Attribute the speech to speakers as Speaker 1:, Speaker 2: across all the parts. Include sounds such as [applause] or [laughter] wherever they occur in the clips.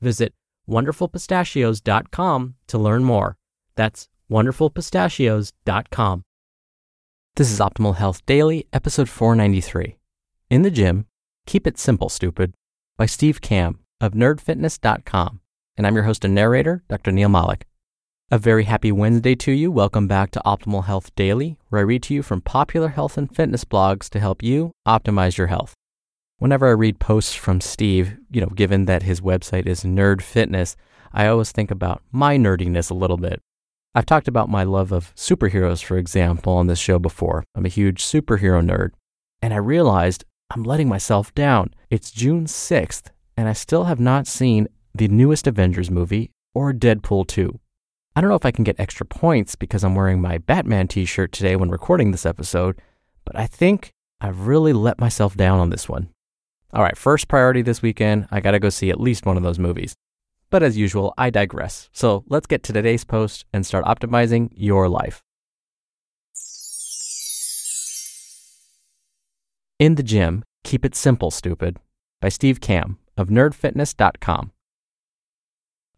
Speaker 1: Visit wonderfulpistachios.com to learn more. That's wonderfulpistachios.com. This is Optimal Health Daily, episode 493. In the Gym, Keep It Simple, Stupid, by Steve Kamb of nerdfitness.com. And I'm your host and narrator, Dr. Neil Malik. A very happy Wednesday to you. Welcome back to Optimal Health Daily, where I read to you from popular health and fitness blogs to help you optimize your health. Whenever I read posts from Steve, you know, given that his website is Nerd Fitness, I always think about my nerdiness a little bit. I've talked about my love of superheroes, for example, on this show before. I'm a huge superhero nerd. And I realized I'm letting myself down. It's June 6th, and I still have not seen the newest Avengers movie or Deadpool 2. I don't know if I can get extra points because I'm wearing my Batman t shirt today when recording this episode, but I think I've really let myself down on this one. All right, first priority this weekend, I gotta go see at least one of those movies. But as usual, I digress. So let's get to today's post and start optimizing your life. In the Gym, Keep It Simple, Stupid, by Steve Kamb of nerdfitness.com.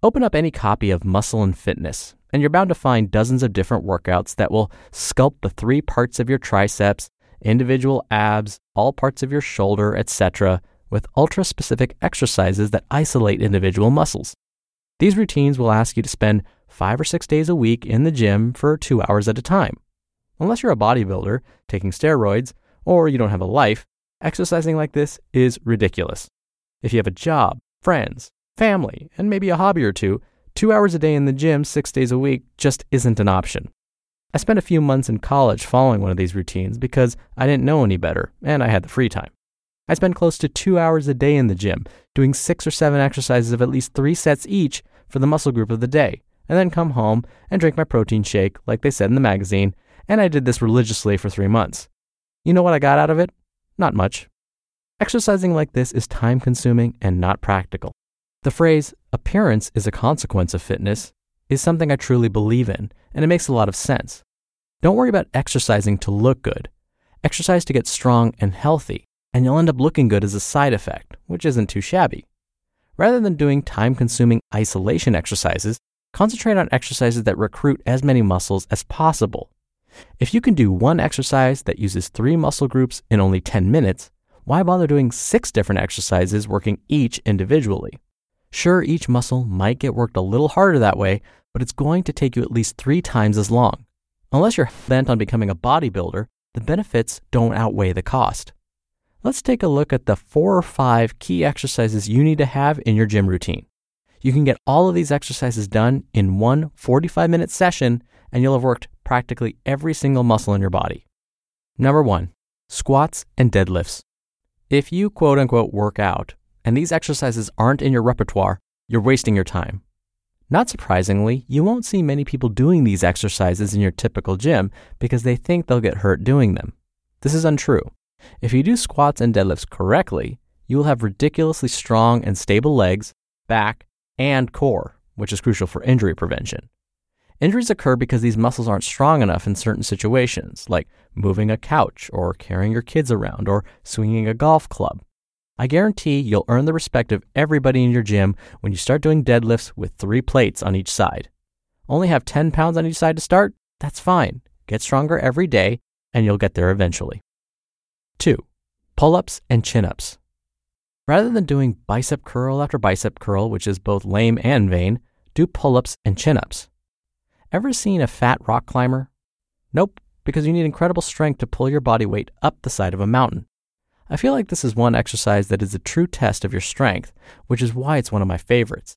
Speaker 1: Open up any copy of Muscle and Fitness, and you're bound to find dozens of different workouts that will sculpt the three parts of your triceps, individual abs, all parts of your shoulder, etc., with ultra specific exercises that isolate individual muscles. These routines will ask you to spend five or six days a week in the gym for two hours at a time. Unless you're a bodybuilder, taking steroids, or you don't have a life, exercising like this is ridiculous. If you have a job, friends, family, and maybe a hobby or two, two hours a day in the gym six days a week just isn't an option. I spent a few months in college following one of these routines because I didn't know any better and I had the free time. I spent close to two hours a day in the gym, doing six or seven exercises of at least three sets each for the muscle group of the day, and then come home and drink my protein shake, like they said in the magazine, and I did this religiously for three months. You know what I got out of it? Not much. Exercising like this is time consuming and not practical. The phrase, appearance is a consequence of fitness, is something I truly believe in, and it makes a lot of sense. Don't worry about exercising to look good. Exercise to get strong and healthy, and you'll end up looking good as a side effect, which isn't too shabby. Rather than doing time consuming isolation exercises, concentrate on exercises that recruit as many muscles as possible. If you can do one exercise that uses three muscle groups in only 10 minutes, why bother doing six different exercises working each individually? Sure, each muscle might get worked a little harder that way, but it's going to take you at least three times as long. Unless you're bent on becoming a bodybuilder, the benefits don't outweigh the cost. Let's take a look at the four or five key exercises you need to have in your gym routine. You can get all of these exercises done in one 45 minute session, and you'll have worked practically every single muscle in your body. Number one, squats and deadlifts. If you quote unquote work out and these exercises aren't in your repertoire, you're wasting your time. Not surprisingly, you won't see many people doing these exercises in your typical gym because they think they'll get hurt doing them. This is untrue. If you do squats and deadlifts correctly, you will have ridiculously strong and stable legs, back, and core, which is crucial for injury prevention. Injuries occur because these muscles aren't strong enough in certain situations, like moving a couch or carrying your kids around or swinging a golf club. I guarantee you'll earn the respect of everybody in your gym when you start doing deadlifts with three plates on each side. Only have 10 pounds on each side to start? That's fine. Get stronger every day, and you'll get there eventually. 2. Pull ups and chin ups. Rather than doing bicep curl after bicep curl, which is both lame and vain, do pull ups and chin ups. Ever seen a fat rock climber? Nope, because you need incredible strength to pull your body weight up the side of a mountain. I feel like this is one exercise that is a true test of your strength, which is why it's one of my favorites.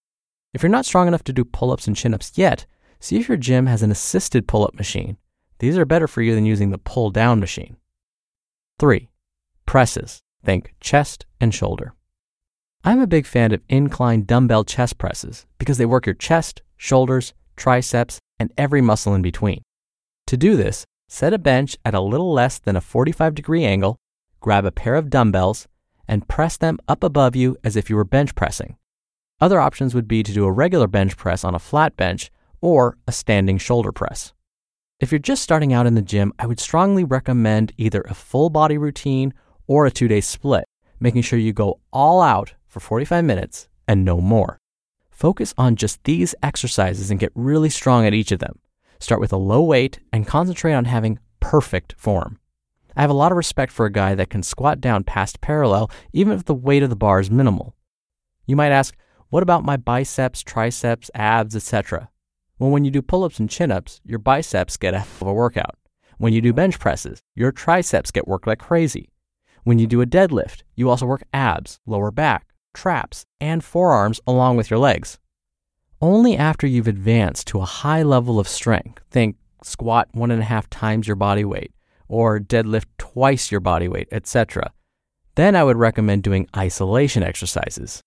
Speaker 1: If you're not strong enough to do pull ups and chin ups yet, see if your gym has an assisted pull up machine. These are better for you than using the pull down machine. 3. Presses. Think chest and shoulder. I'm a big fan of incline dumbbell chest presses because they work your chest, shoulders, triceps, and every muscle in between. To do this, set a bench at a little less than a 45 degree angle, grab a pair of dumbbells, and press them up above you as if you were bench pressing. Other options would be to do a regular bench press on a flat bench or a standing shoulder press. If you're just starting out in the gym, I would strongly recommend either a full body routine or a two day split, making sure you go all out for 45 minutes and no more. Focus on just these exercises and get really strong at each of them. Start with a low weight and concentrate on having perfect form. I have a lot of respect for a guy that can squat down past parallel even if the weight of the bar is minimal. You might ask, what about my biceps, triceps, abs, etc.? Well, when you do pull ups and chin ups, your biceps get a hell of a workout. When you do bench presses, your triceps get worked like crazy. When you do a deadlift, you also work abs, lower back, traps, and forearms along with your legs. Only after you've advanced to a high level of strength, think squat one and a half times your body weight, or deadlift twice your body weight, etc., then I would recommend doing isolation exercises.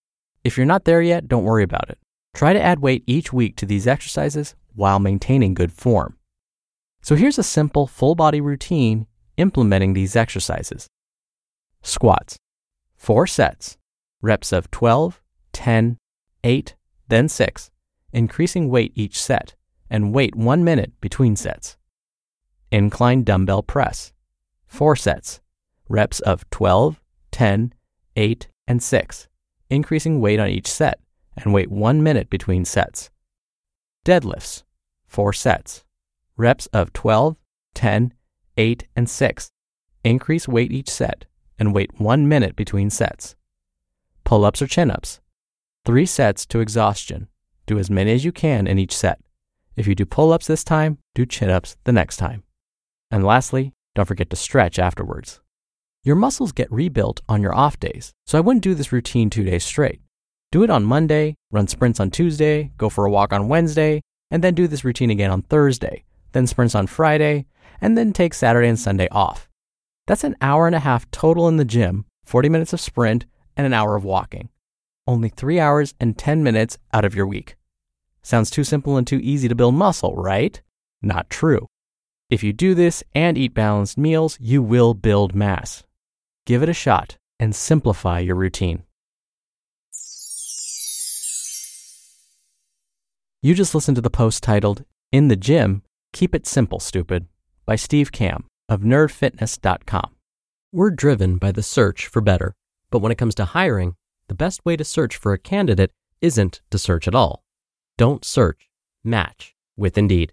Speaker 1: If you're not there yet, don't worry about it. Try to add weight each week to these exercises while maintaining good form. So here's a simple full body routine implementing these exercises. Squats. Four sets, reps of 12, 10, 8, then 6, increasing weight each set, and wait one minute between sets. Incline dumbbell press. Four sets, reps of 12, 10, 8, and 6, increasing weight on each set, and wait one minute between sets. Deadlifts. Four sets, reps of 12, 10, 8, and 6, increase weight each set, and wait one minute between sets. Pull ups or chin ups. Three sets to exhaustion. Do as many as you can in each set. If you do pull ups this time, do chin ups the next time. And lastly, don't forget to stretch afterwards. Your muscles get rebuilt on your off days, so I wouldn't do this routine two days straight. Do it on Monday, run sprints on Tuesday, go for a walk on Wednesday, and then do this routine again on Thursday, then sprints on Friday, and then take Saturday and Sunday off. That's an hour and a half total in the gym, 40 minutes of sprint, and an hour of walking. Only three hours and 10 minutes out of your week. Sounds too simple and too easy to build muscle, right? Not true. If you do this and eat balanced meals, you will build mass. Give it a shot and simplify your routine. You just listened to the post titled, In the Gym, Keep It Simple, Stupid, by Steve Kamb of nerdfitness.com. We're driven by the search for better, but when it comes to hiring, the best way to search for a candidate isn't to search at all. Don't search, match with Indeed.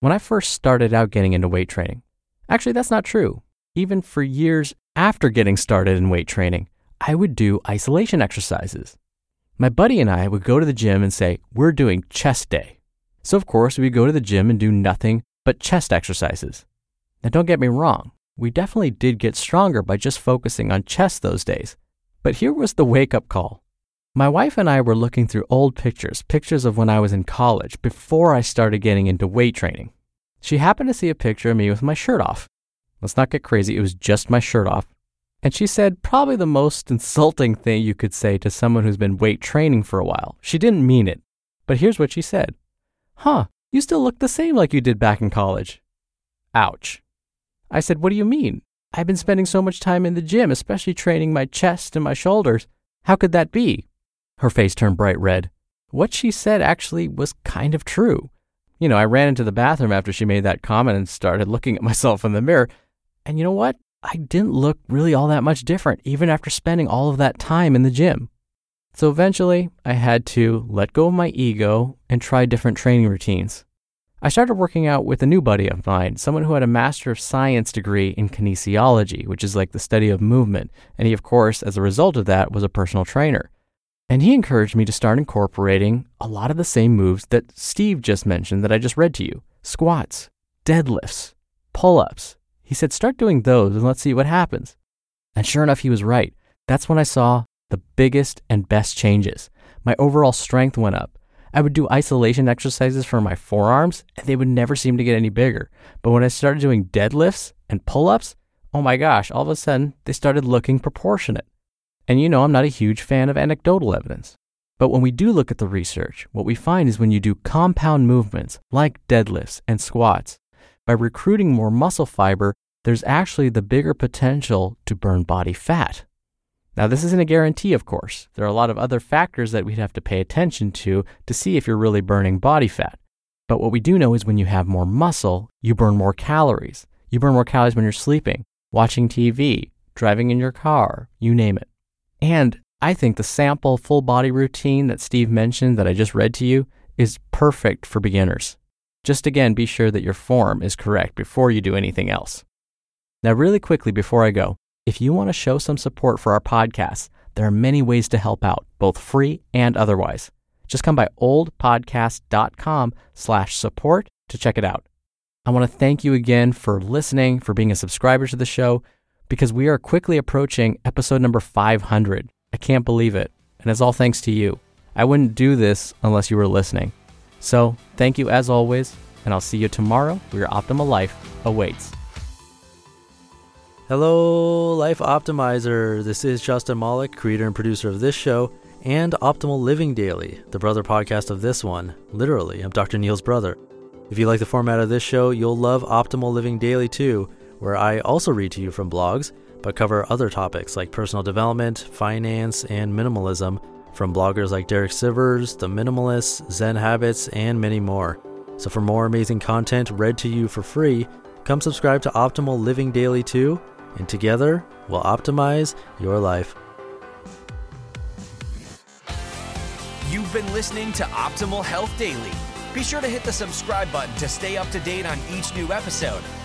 Speaker 1: When I first started out getting into weight training, actually, that's not true. Even for years after getting started in weight training, I would do isolation exercises. My buddy and I would go to the gym and say, We're doing chest day. So, of course, we'd go to the gym and do nothing but chest exercises. Now, don't get me wrong, we definitely did get stronger by just focusing on chest those days. But here was the wake up call. My wife and I were looking through old pictures, pictures of when I was in college, before I started getting into weight training. She happened to see a picture of me with my shirt off. Let's not get crazy, it was just my shirt off. And she said probably the most insulting thing you could say to someone who's been weight training for a while. She didn't mean it, but here's what she said Huh, you still look the same like you did back in college. Ouch. I said, What do you mean? I've been spending so much time in the gym, especially training my chest and my shoulders. How could that be? Her face turned bright red. What she said actually was kind of true. You know, I ran into the bathroom after she made that comment and started looking at [laughs] myself in the mirror. And you know what? I didn't look really all that much different, even after spending all of that time in the gym. So eventually, I had to let go of my ego and try different training routines. I started working out with a new buddy of mine, someone who had a Master of Science degree in kinesiology, which is like the study of movement. And he, of course, as a result of that, was a personal trainer. And he encouraged me to start incorporating a lot of the same moves that Steve just mentioned that I just read to you squats, deadlifts, pull ups. He said, start doing those and let's see what happens. And sure enough, he was right. That's when I saw the biggest and best changes. My overall strength went up. I would do isolation exercises for my forearms, and they would never seem to get any bigger. But when I started doing deadlifts and pull ups, oh my gosh, all of a sudden they started looking proportionate. And you know, I'm not a huge fan of anecdotal evidence. But when we do look at the research, what we find is when you do compound movements like deadlifts and squats, by recruiting more muscle fiber, there's actually the bigger potential to burn body fat. Now, this isn't a guarantee, of course. There are a lot of other factors that we'd have to pay attention to to see if you're really burning body fat. But what we do know is when you have more muscle, you burn more calories. You burn more calories when you're sleeping, watching TV, driving in your car, you name it. And I think the sample full body routine that Steve mentioned that I just read to you is perfect for beginners. Just again, be sure that your form is correct before you do anything else. Now, really quickly before I go, if you want to show some support for our podcast, there are many ways to help out, both free and otherwise. Just come by oldpodcast.com slash support to check it out. I want to thank you again for listening, for being a subscriber to the show, because we are quickly approaching episode number 500. I can't believe it. And it's all thanks to you. I wouldn't do this unless you were listening. So thank you as always, and I'll see you tomorrow where your optimal life awaits.
Speaker 2: Hello, Life Optimizer. This is Justin Malik, creator and producer of this show and Optimal Living Daily, the brother podcast of this one. Literally, I'm Dr. Neil's brother. If you like the format of this show, you'll love Optimal Living Daily too, where I also read to you from blogs, but cover other topics like personal development, finance, and minimalism from bloggers like Derek Sivers, The Minimalists, Zen Habits, and many more. So for more amazing content read to you for free, come subscribe to Optimal Living Daily too and together we'll optimize your life.
Speaker 3: You've been listening to Optimal Health Daily. Be sure to hit the subscribe button to stay up to date on each new episode